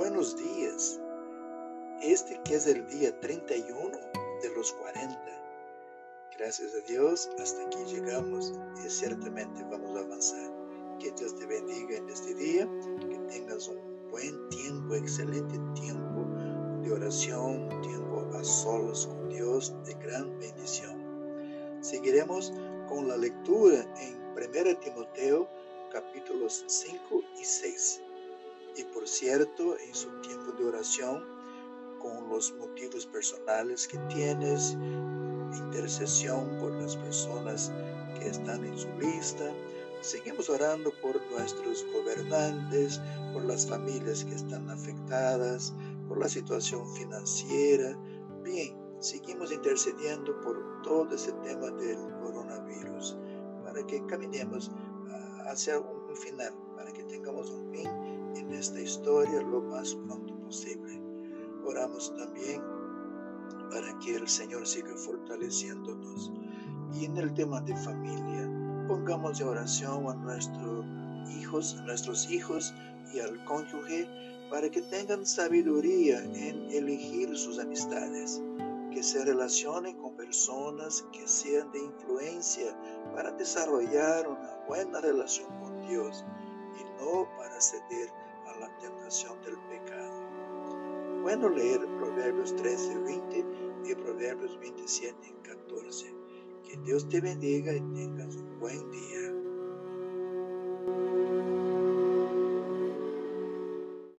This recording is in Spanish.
buenos días. Este que es el día 31 de los 40. Gracias a Dios, hasta aquí llegamos y ciertamente vamos a avanzar. Que Dios te bendiga en este día, que tengas un buen tiempo, excelente tiempo de oración, tiempo a solos con Dios de gran bendición. Seguiremos con la lectura en 1 Timoteo capítulos 5 y 6. Cierto, en su tiempo de oración, con los motivos personales que tienes, intercesión por las personas que están en su lista, seguimos orando por nuestros gobernantes, por las familias que están afectadas, por la situación financiera. Bien, seguimos intercediendo por todo ese tema del coronavirus, para que caminemos hacia un final, para que tengamos un fin en esta historia lo más pronto posible. Oramos también para que el Señor siga fortaleciéndonos. Y en el tema de familia, pongamos de oración a nuestros hijos, a nuestros hijos y al cónyuge para que tengan sabiduría en elegir sus amistades, que se relacionen con personas que sean de influencia para desarrollar una buena relación con Dios y no para ceder a la tentación del pecado. Bueno leer Proverbios 13, 20 y Proverbios 27, 14. Que Dios te bendiga y tengas un buen día.